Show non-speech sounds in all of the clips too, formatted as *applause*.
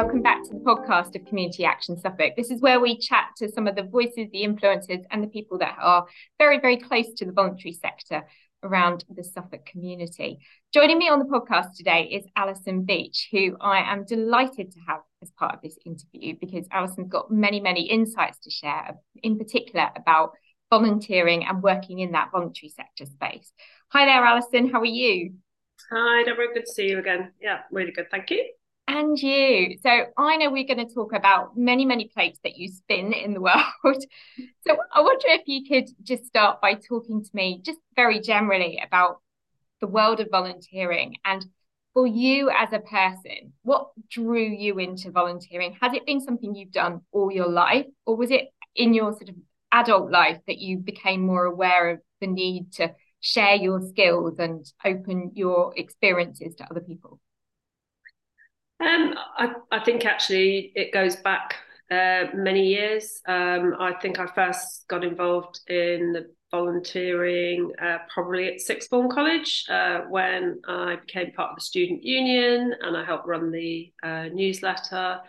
welcome back to the podcast of Community Action Suffolk. This is where we chat to some of the voices, the influencers, and the people that are very, very close to the voluntary sector around the Suffolk community. Joining me on the podcast today is Alison Beech, who I am delighted to have as part of this interview because Alison's got many, many insights to share, in particular about volunteering and working in that voluntary sector space. Hi there, Alison. How are you? Hi, Deborah. Good to see you again. Yeah, really good. Thank you. And you. So I know we're going to talk about many, many plates that you spin in the *laughs* world. So I wonder if you could just start by talking to me, just very generally, about the world of volunteering and for you as a person, what drew you into volunteering? Has it been something you've done all your life, or was it in your sort of adult life that you became more aware of the need to share your skills and open your experiences to other people? Um, I, I think actually it goes back uh, many years. Um, I think I first got involved in the volunteering uh, probably at sixth form college uh, when I became part of the student union and I helped run the uh, newsletter.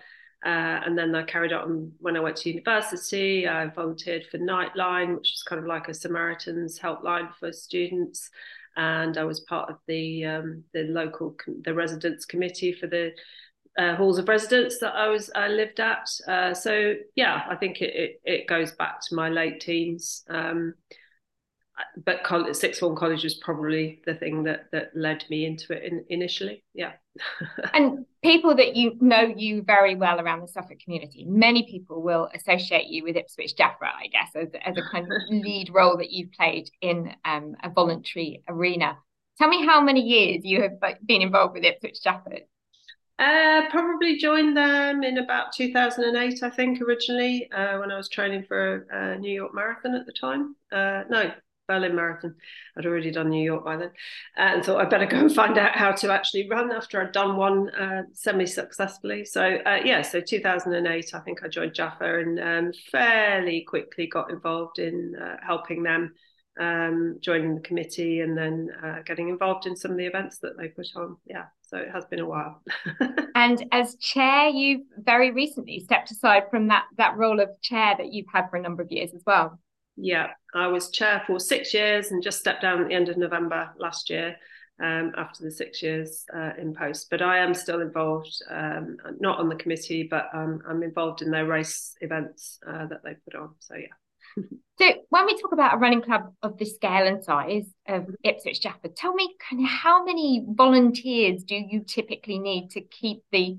Uh, and then I carried on when I went to university. I volunteered for Nightline, which is kind of like a Samaritan's helpline for students. And I was part of the um, the local the residents committee for the uh, halls of residence that I was I lived at. Uh, so yeah, I think it, it, it goes back to my late teens. Um, but college, sixth form college was probably the thing that that led me into it in, initially. Yeah. *laughs* and people that you know you very well around the Suffolk community, many people will associate you with Ipswich JAFFA, I guess, as, as a kind of *laughs* lead role that you've played in um, a voluntary arena. Tell me how many years you have been involved with Ipswich JAFFA. Uh, probably joined them in about 2008, I think, originally, uh, when I was training for a, New York Marathon at the time. Uh, no, Berlin Marathon. I'd already done New York by then, uh, and thought I'd better go and find out how to actually run after I'd done one uh, semi-successfully. So uh, yeah, so 2008, I think I joined JAFFA and um, fairly quickly got involved in helping them um, joining the committee and then uh, getting involved in some of the events that they put on. Yeah, so it has been a while. *laughs* and as chair, you've very recently stepped aside from that that role of chair that you've had for a number of years as well. Yeah, I was chair for six years and just stepped down at the end of November last year. Um, after the six years uh, in post. But I am still involved, um, not on the committee, but um, I'm involved in their race events uh, that they put on. So yeah. *laughs* So when we talk about a running club of the scale and size of Ipswich JAFFA, tell me kind of how many volunteers do you typically need to keep the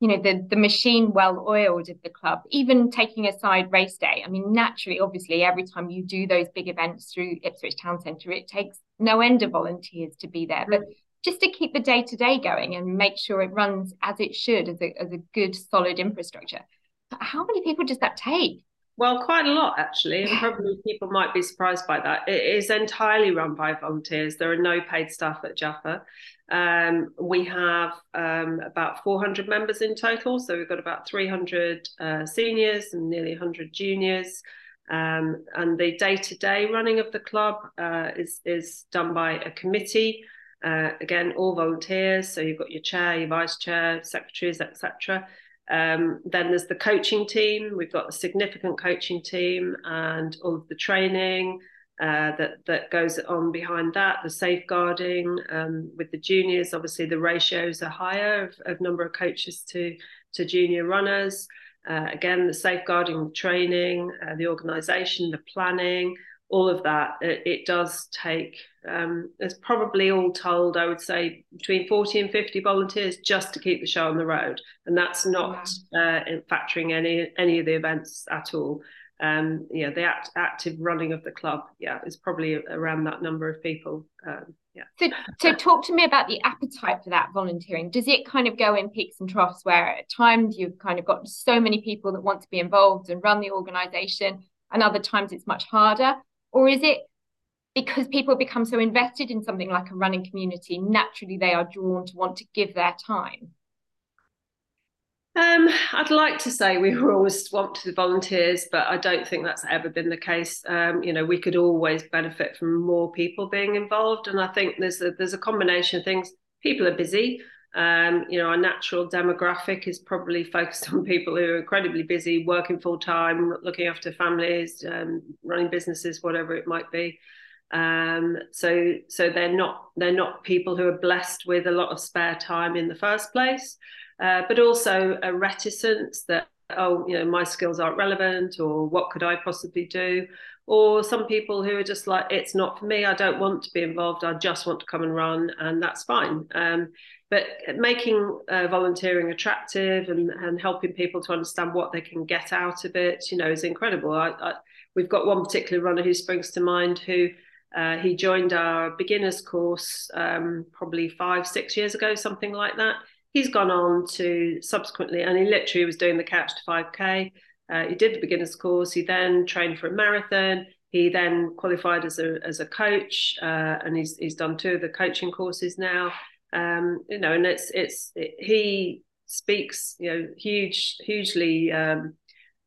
you know the the machine well oiled of the club even taking aside race day. I mean naturally obviously every time you do those big events through ipswich town centre it takes no end of volunteers to be there. But just to keep the day to day going and make sure it runs as it should as a, as a good solid infrastructure how many people does that take well, quite a lot actually, and *laughs* probably people might be surprised by that. It is entirely run by volunteers. There are no paid staff at Jaffa. Um, we have um, about 400 members in total, so we've got about 300 uh, seniors and nearly 100 juniors. Um, and the day-to-day running of the club uh, is is done by a committee. Uh, again, all volunteers. So you've got your chair, your vice chair, secretaries, etc. Um, then there's the coaching team. We've got a significant coaching team and all of the training uh, that that goes on behind that. The safeguarding um, with the juniors. Obviously, the ratios are higher of, of number of coaches to to junior runners. Uh, again, the safeguarding, the training, uh, the organisation, the planning, all of that. It, it does take um, there's probably all told, I would say, between 40 and 50 volunteers just to keep the show on the road. And that's not uh, factoring any any of the events at all. Um, yeah, the act, active running of the club, yeah, is probably around that number of people. Um, yeah. So, so talk to me about the appetite for that volunteering. Does it kind of go in peaks and troughs where at times you've kind of got so many people that want to be involved and run the organisation, and other times it's much harder? Or is it because people become so invested in something like a running community, naturally they are drawn to want to give their time? Um, I'd like to say we were always swamped with volunteers, but I don't think that's ever been the case. Um, you know, we could always benefit from more people being involved, and I think there's a there's a combination of things. People are busy, Um, you know, our natural demographic is probably focused *laughs* on people who are incredibly busy, working full time, looking after families, um, running businesses, whatever it might be. Um, so, so they're not they're not people who are blessed with a lot of spare time in the first place, uh, but also a reticence that oh, you know, my skills aren't relevant, or what could I possibly do? Or some people who are just like, it's not for me. I don't want to be involved. I just want to come and run, and that's fine. Um, but making uh, volunteering attractive and, and helping people to understand what they can get out of it, you know, is incredible. I, I, we've got one particular runner who springs to mind who uh, he joined our beginners course um, probably five, six years ago, something like that he's gone on to subsequently, and he literally was doing the Couch to 5K. Uh, he did the beginners course. He then trained for a marathon. He then qualified as a as a coach, uh, and he's he's done two of the coaching courses now. Um, you know, and it's it's it, he speaks you know huge hugely um,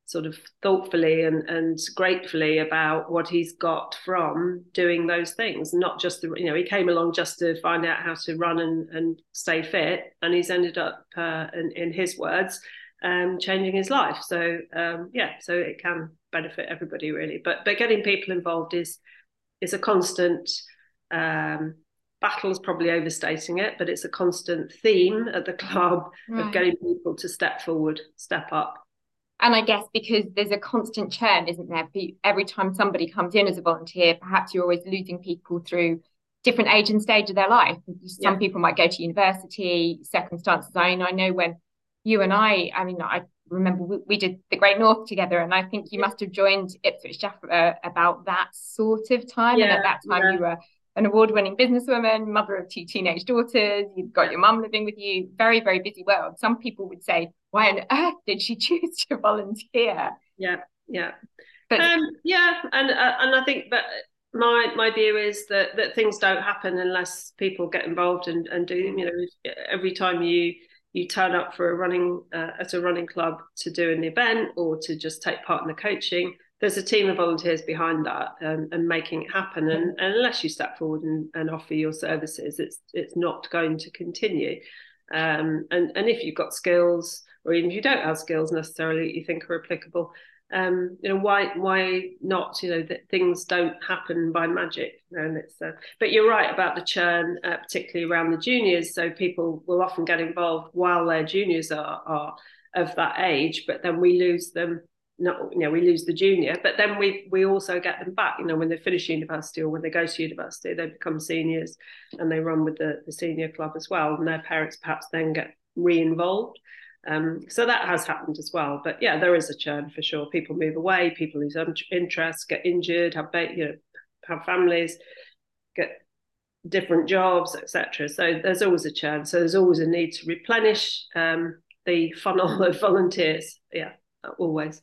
sort of thoughtfully and, and gratefully about what he's got from doing those things. Not just the you know he came along just to find out how to run and, and stay fit and he's ended up uh, in, in his words um, changing his life. So um, yeah so it can benefit everybody really. But but getting people involved is is a constant um, battle is probably overstating it but it's a constant theme at the *laughs* club right. of getting people to step forward step up and I guess because there's a constant churn, isn't there? Every time somebody comes in as a volunteer, perhaps you're always losing people through different age and stage of their life. Some yeah. people might go to university, circumstances. I mean, I know when you and I, I mean, I remember we, we did the Great North together, and I think you yeah. must have joined Ipswich Jaffa uh, about that sort of time. Yeah, and at that time, you were an award-winning businesswoman, mother of two teenage daughters. You've got your mum living with you. Very, very busy world. Some people would say, "Why on earth did she *laughs* choose to volunteer?" Yeah, yeah, but um, yeah, and uh, and I think that my my view is that that things don't happen unless people get involved and and do. them. You know, every time you you turn up for a running uh, at a running club to do an event or to just take part in the coaching there's a team of volunteers behind that um, and making it happen. And, and, unless you step forward and, and offer your services, it's it's not going to continue. Um, and and if you've got skills, or even if you don't have skills necessarily, that you think are applicable, um, you know why why not? You know that things don't happen by magic. And it's uh, but you're right about the churn, uh, particularly around the juniors. So people will often get involved while their juniors are are of that age, but then we lose them not you know we lose the junior but then we we also get them back. You know when they finish university or when they go to university they become seniors and they run with the, the senior club as well. And their parents perhaps then get re-involved. Um, so that has happened as well. But yeah there is a churn for sure. People move away people lose interest get injured have you know have families get different jobs etc so there's always a churn. So there's always a need to replenish um, the funnel *laughs* of volunteers. Yeah always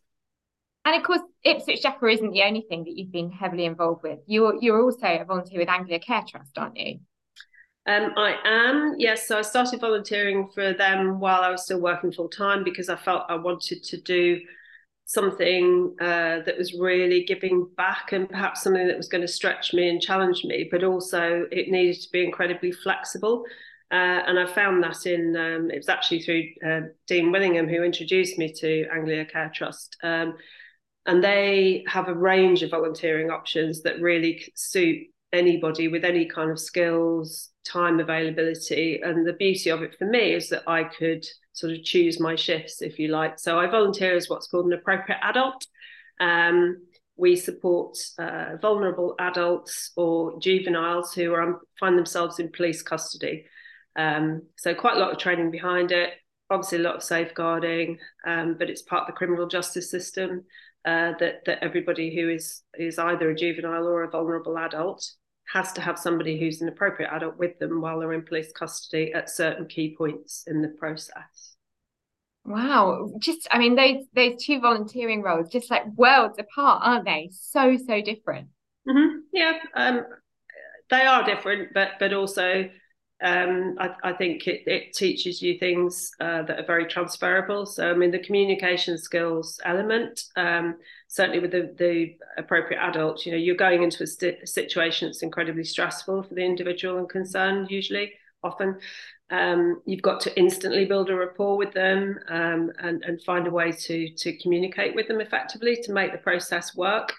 and of course, Ipswich Jaffa isn't the only thing that you've been heavily involved with. You're you're also a volunteer with Anglia Care Trust, aren't you? Um, I am, yes. So I started volunteering for them while I was still working full time because I felt I wanted to do something uh, that was really giving back and perhaps something that was going to stretch me and challenge me, but also it needed to be incredibly flexible. Uh, and I found that in um, it was actually through uh, Dean Willingham who introduced me to Anglia Care Trust. Um, and they have a range of volunteering options that really suit anybody with any kind of skills, time availability. And the beauty of it for me is that I could sort of choose my shifts, if you like. So I volunteer as what's called an appropriate adult. Um, we support uh, vulnerable adults or juveniles who are, find themselves in police custody. Um, so quite a lot of training behind it. Obviously, a lot of safeguarding, um, but it's part of the criminal justice system uh, that that everybody who is is either a juvenile or a vulnerable adult has to have somebody who's an appropriate adult with them while they're in police custody at certain key points in the process. Wow, just I mean those those two volunteering roles just like worlds apart, aren't they? So so different. Mm-hmm. Yeah, um, they are different, but but also um, I, I, think it, it, teaches you things uh, that are very transferable. So, I mean, the communication skills element, um, certainly with the, the, appropriate adult, you know, you're going into a, st- situation that's incredibly stressful for the individual and concerned, usually, often. Um, you've got to instantly build a rapport with them um, and, and find a way to to communicate with them effectively to make the process work.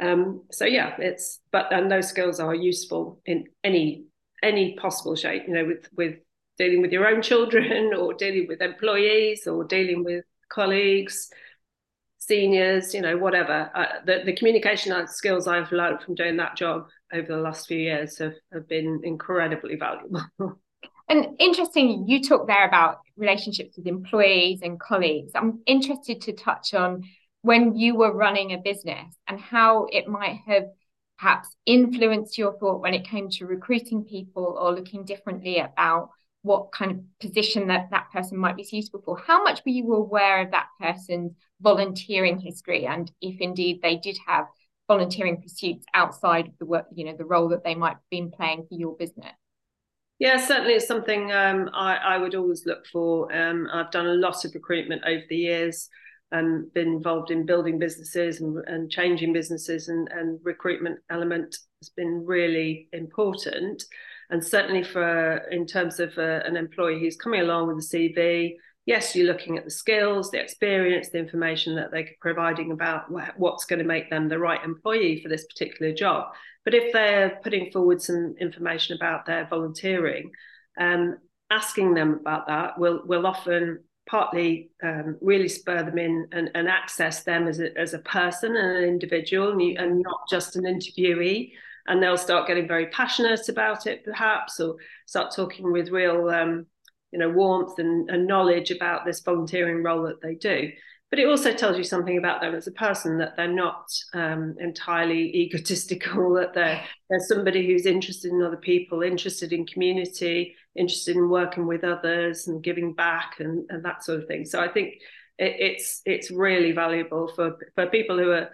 Um, so yeah, it's but and those skills are useful in any any possible shape. You know, with with dealing with your own children or dealing with employees or dealing with colleagues seniors, you know, whatever. Uh, the, the communication skills I've learned from doing that job over the last few years have, have been incredibly valuable. *laughs* and interesting, you talk there about relationships with employees and colleagues. I'm interested to touch on when you were running a business and how it might have perhaps influenced your thought when it came to recruiting people or looking differently about what kind of position that that person might be suitable for. How much were you aware of that person's volunteering history, and if indeed they did have volunteering pursuits outside of the work, you know, the role that they might have been playing for your business? Yeah, certainly it's something um, I, I, would always look for. Um, I've done a lot of recruitment over the years and been involved in building businesses and, and changing businesses, and, and recruitment element has been really important and certainly for in terms of uh, an employee who's coming along with a CV, yes, you're looking at the skills, the experience, the information that they're providing about what's going to make them the right employee for this particular job. But if they're putting forward some information about their volunteering, um, asking them about that will will often partly um, really spur them in and, and access them as a, as a person and an individual and, you, and not just an interviewee. And they'll start getting very passionate about it perhaps or start talking with real um, you know warmth and, and, knowledge about this volunteering role that they do. But it also tells you something about them as a person that they're not um, entirely egotistical *laughs* that they're, they're somebody who's interested in other people interested in community interested in working with others and giving back and, and that sort of thing so i think it, it's it's really valuable for for people who are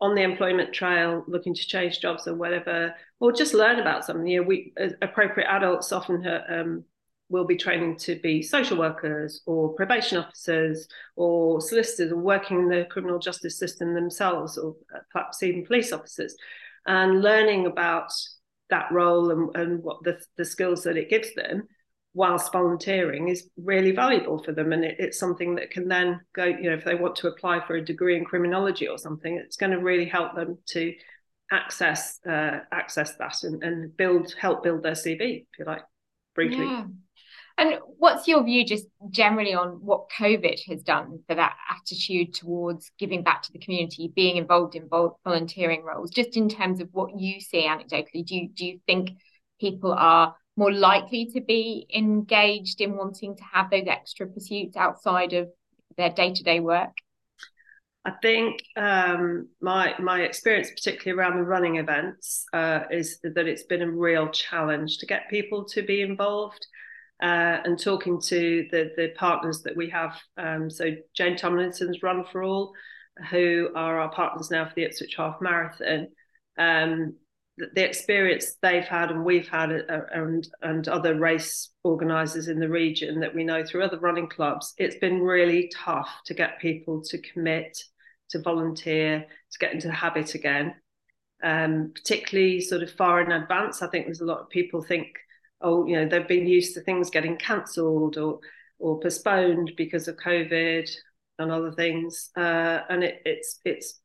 on the employment trail looking to change jobs or whatever, or just learn about something. You know, we appropriate adults often um, will be training to be social workers or probation officers or solicitors or working in the criminal justice system themselves or uh, perhaps even police officers and learning about that role and, and what the, the skills that it gives them whilst volunteering is really valuable for them and it, it's something that can then go you know if they want to apply for a degree in criminology or something it's going to really help them to access uh, access that and, and build help build their cv if you like briefly yeah. And what's your view just generally on what covid has done for that attitude towards giving back to the community being involved in volunteering roles just in terms of what you see anecdotally do you do you think people are more likely to be engaged in wanting to have those extra pursuits outside of their day-to-day work I think um, my my experience, particularly around the running events, uh, is that it's been a real challenge to get people to be involved. Uh, and talking to the the partners that we have, um, so Jane Tomlinson's Run for All, who are our partners now for the Ipswich Half Marathon, um, the experience they've had and we've had uh, and and other race organizers in the region that we know through other running clubs it's been really tough to get people to commit to volunteer to get into the habit again. Um, particularly sort of far in advance i think there's a lot of people think oh you know they've been used to things getting cancelled or or postponed because of covid and other things. Uh, and it, it's it's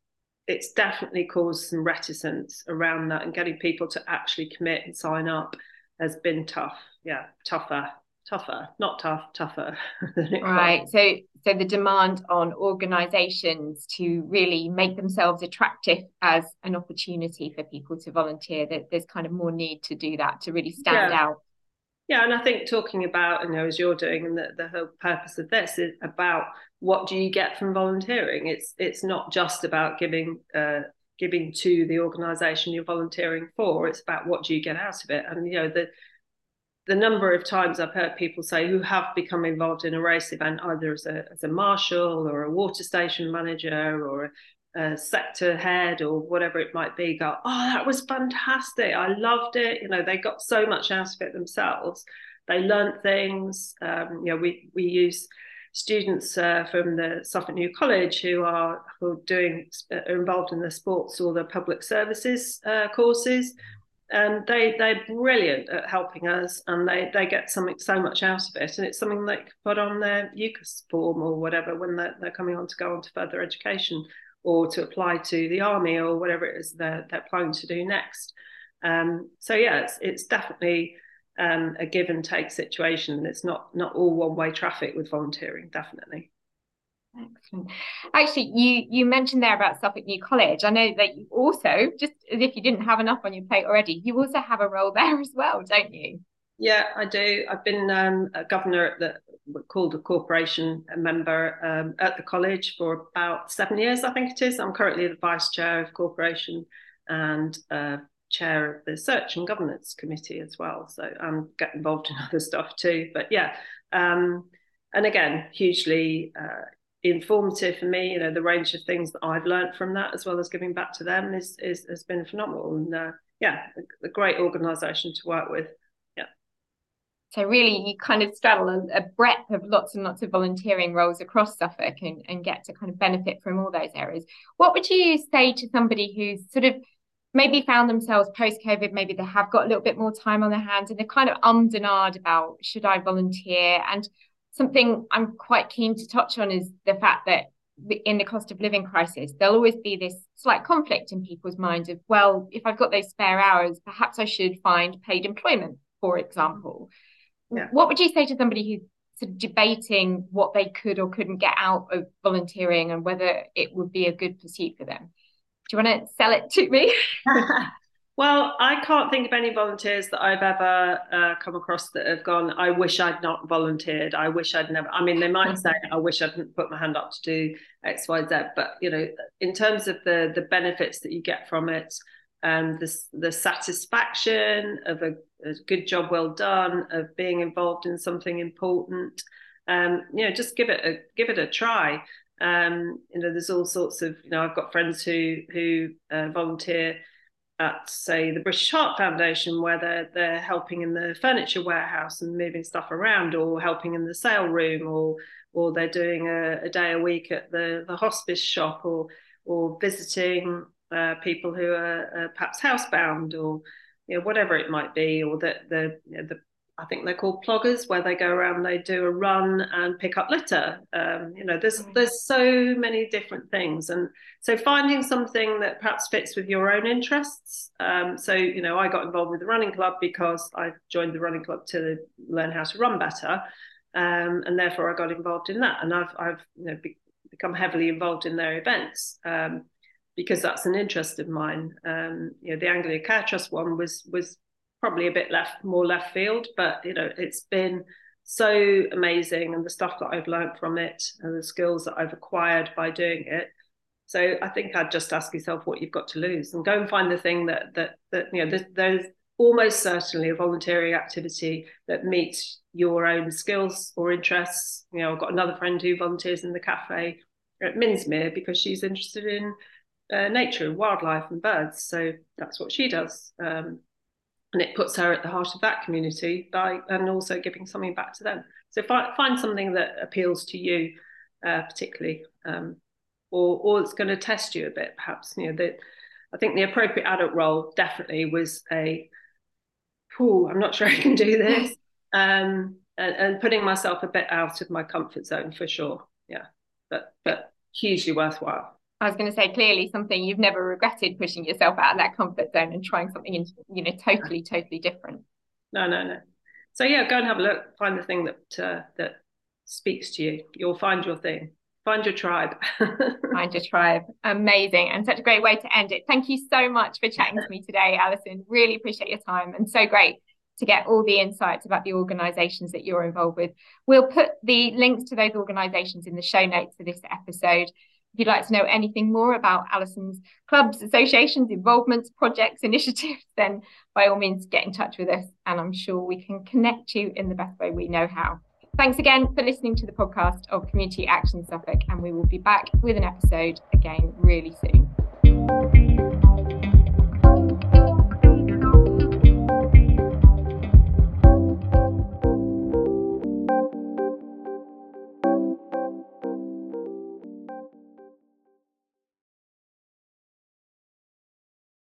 it's definitely caused some reticence around that and getting people to actually commit and sign up has been tough. Yeah tougher tougher not tough tougher *laughs* right so so the demand on organizations to really make themselves attractive as an opportunity for people to volunteer that there's kind of more need to do that to really stand yeah. out yeah, and I think talking about, you know, as you're doing, and the, the whole purpose of this is about what do you get from volunteering. It's it's not just about giving uh, giving to the organisation you're volunteering for. It's about what do you get out of it. And you know the the number of times I've heard people say who have become involved in a race event, either as a as a marshal or a water station manager or a a sector head or whatever it might be go, oh, that was fantastic. I loved it. You know, they got so much out of it themselves. They learned things. Um, you know, we we use students uh, from the Suffolk New College who are who are doing are involved in the sports or the public services uh, courses. And they they're brilliant at helping us, and they they get something so much out of it, and it's something they can put on their UCAS form or whatever when they're, they're coming on to go on to further education or to apply to the army or whatever it is they're they're planning to do next. Um, so yeah, it's it's definitely um, a give and take situation. It's not not all one way traffic with volunteering, definitely. Excellent. Actually, you you mentioned there about Suffolk New College. I know that you also, just as if you didn't have enough on your plate already, you also have a role *laughs* there as well, don't you? Yeah, I do. I've been um, a governor at the called a corporation a member um, at the college for about seven years, I think it is. I'm currently the vice chair of corporation and uh, chair of the search and governance committee as well. So I'm get involved in *laughs* other stuff too. But yeah, um, and again, hugely uh, informative for me. You know, the range of things that I've learned from that, as well as giving back to them, is, is has been phenomenal. And uh, yeah, a, a, great organisation to work with. Yeah. So really, you kind of straddle a, a, breadth of lots and lots of volunteering roles across Suffolk, and, and get to kind of benefit from all those areas. What would you say to somebody who's sort of maybe found themselves post COVID, maybe they have got a little bit more time on their hands and they're kind of ummed and about should I volunteer? And something I'm quite keen to touch on is the fact that in the cost of living crisis, there'll always be this slight conflict in people's minds of, well, if I've got those spare hours, perhaps I should find paid employment, for example. Yeah. What would you say to somebody who's sort of debating what they could or couldn't get out of volunteering and whether it would be a good pursuit for them? Do you want to sell it to me? *laughs* Well, I can't think of any volunteers that I've ever uh, come across that have gone, I wish I'd not volunteered. I wish I'd never. I mean, they might say, I wish I didn't put my hand up to do X, Y, Z. But, you know, in terms of the, the benefits that you get from it, and the, the satisfaction of a, a good job well done, of being involved in something important, um, you know, just give it a give it a try. Um, you know, there's all sorts of, you know, I've got friends who who uh, volunteer at say the British Heart Foundation where they're they're helping in the furniture warehouse and moving stuff around or helping in the sale room or or they're doing a, a day a week at the the hospice shop or or visiting uh, people who are uh, perhaps housebound or you know whatever it might be or that the you know, the I think they're called ploggers, where they go around, they do a run and pick up litter. Um, you know, there's mm. there's so many different things, and so finding something that perhaps fits with your own interests. Um, so you know, I got involved with the running club because I joined the running club to learn how to run better, um, and therefore I got involved in that, and I've I've you know be, become heavily involved in their events. Um, because that's an interest of mine. Um, you know, the Anglia Care Trust one was was probably a bit left more left field but you know it's been so amazing and the stuff that I've learned from it and the skills that I've acquired by doing it. So I think I'd just ask yourself what you've got to lose and go and find the thing that that that you know there's, there's almost certainly a volunteering activity that meets your own skills or interests. You know I've got another friend who volunteers in the cafe at Minsmere because she's interested in uh, nature and wildlife and birds. So that's what she does. Um, and it puts her at the heart of that community by and also giving something back to them. So find, find something that appeals to you uh, particularly um, or or it's going to test you a bit perhaps. You know that i think the appropriate adult role definitely was a oh i'm not sure i can do this um, and, and putting myself a bit out of my comfort zone for sure. Yeah. But but hugely worthwhile I was going to say clearly something you've never regretted pushing yourself out of that comfort zone and trying something in, you know totally totally different. No, no, no. So yeah, go and have a look. Find the thing that uh, that speaks to you. You'll find your thing. Find your tribe. *laughs* find your tribe. Amazing, and such a great way to end it. Thank you so much for chatting to me today, Alison. Really appreciate your time, and so great to get all the insights about the organisations that you're involved with. We'll put the links to those organisations in the show notes for this episode. If you'd like to know anything more about Alison's clubs, associations, involvements, projects, initiatives, *laughs* then by all means get in touch with us and I'm sure we can connect you in the best way we know how. Thanks again for listening to the podcast of Community Action Suffolk, and we will be back with an episode again really soon.